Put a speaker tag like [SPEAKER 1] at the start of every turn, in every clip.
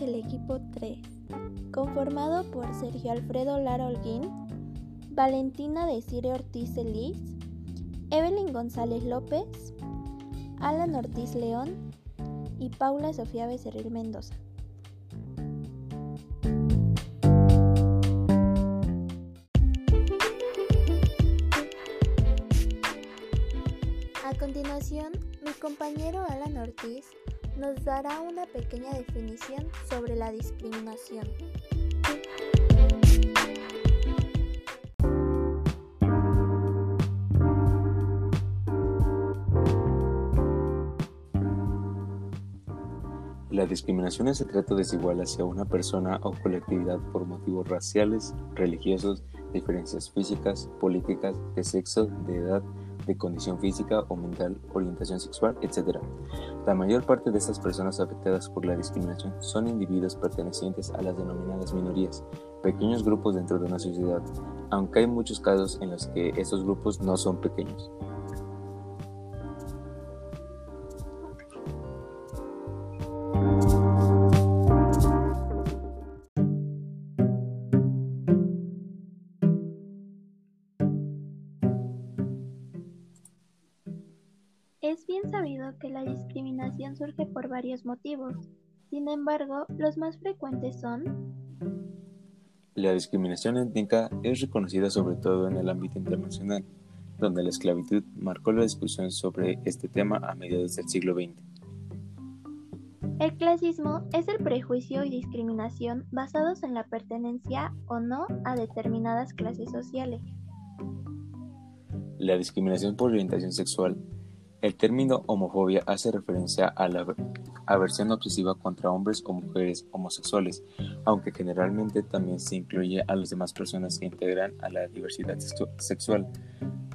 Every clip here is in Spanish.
[SPEAKER 1] Grupo 3, conformado por Sergio Alfredo Lara Holguín, Valentina Desire Ortiz Elís, Evelyn González López, Alan Ortiz León y Paula Sofía Becerril Mendoza. A continuación, mi compañero Alan Ortiz nos dará una pequeña definición sobre la discriminación.
[SPEAKER 2] La discriminación es el trato desigual hacia una persona o colectividad por motivos raciales, religiosos, diferencias físicas, políticas, de sexo, de edad, de condición física o mental, orientación sexual, etc. La mayor parte de estas personas afectadas por la discriminación son individuos pertenecientes a las denominadas minorías, pequeños grupos dentro de una sociedad, aunque hay muchos casos en los que estos grupos no son pequeños.
[SPEAKER 1] Es bien sabido que la discriminación surge por varios motivos. Sin embargo, los más frecuentes son
[SPEAKER 2] La discriminación étnica es reconocida sobre todo en el ámbito internacional, donde la esclavitud marcó la discusión sobre este tema a mediados del siglo XX.
[SPEAKER 1] El clasismo es el prejuicio y discriminación basados en la pertenencia o no a determinadas clases sociales.
[SPEAKER 2] La discriminación por orientación sexual el término homofobia hace referencia a la aversión obsesiva contra hombres o mujeres homosexuales, aunque generalmente también se incluye a las demás personas que integran a la diversidad sexual,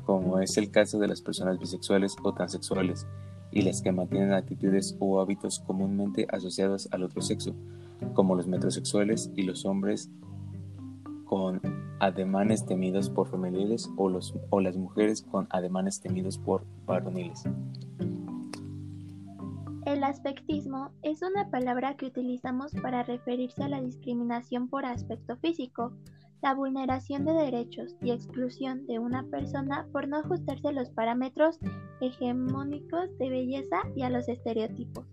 [SPEAKER 2] como es el caso de las personas bisexuales o transexuales, y las que mantienen actitudes o hábitos comúnmente asociados al otro sexo, como los metrosexuales y los hombres con ademanes temidos por femeniles o, los, o las mujeres con ademanes temidos por varoniles.
[SPEAKER 1] El aspectismo es una palabra que utilizamos para referirse a la discriminación por aspecto físico, la vulneración de derechos y exclusión de una persona por no ajustarse a los parámetros hegemónicos de belleza y a los estereotipos.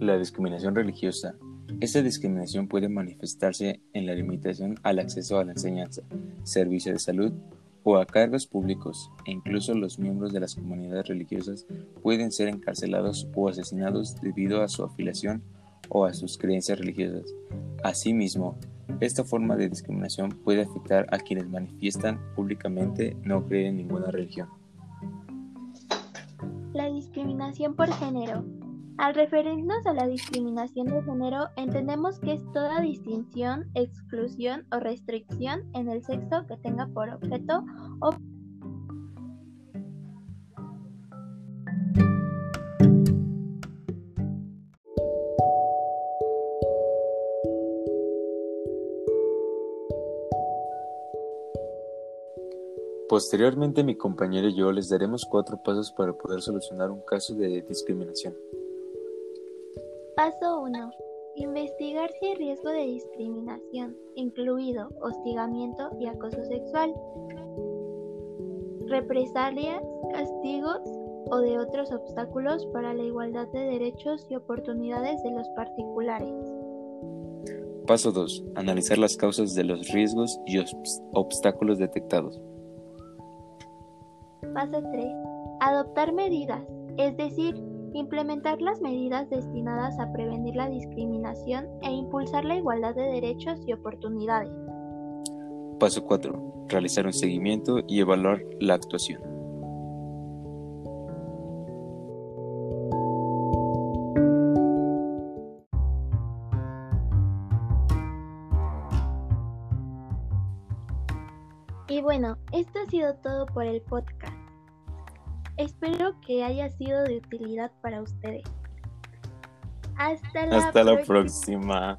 [SPEAKER 2] La discriminación religiosa esta discriminación puede manifestarse en la limitación al acceso a la enseñanza, servicio de salud o a cargos públicos, e incluso los miembros de las comunidades religiosas pueden ser encarcelados o asesinados debido a su afiliación o a sus creencias religiosas. Asimismo, esta forma de discriminación puede afectar a quienes manifiestan públicamente no creen en ninguna religión.
[SPEAKER 1] La discriminación por género al referirnos a la discriminación de género, entendemos que es toda distinción, exclusión o restricción en el sexo que tenga por objeto o
[SPEAKER 2] Posteriormente mi compañero y yo les daremos cuatro pasos para poder solucionar un caso de discriminación.
[SPEAKER 1] Paso 1. Investigar si hay riesgo de discriminación, incluido hostigamiento y acoso sexual, represalias, castigos o de otros obstáculos para la igualdad de derechos y oportunidades de los particulares.
[SPEAKER 2] Paso 2. Analizar las causas de los riesgos y obstáculos detectados.
[SPEAKER 1] Paso 3. Adoptar medidas, es decir, implementar las medidas destinadas a prevenir la discriminación e impulsar la igualdad de derechos y oportunidades.
[SPEAKER 2] Paso 4. Realizar un seguimiento y evaluar la actuación.
[SPEAKER 1] Y bueno, esto ha sido todo por el podcast. Espero que haya sido de utilidad para ustedes. Hasta la,
[SPEAKER 2] Hasta la próxima.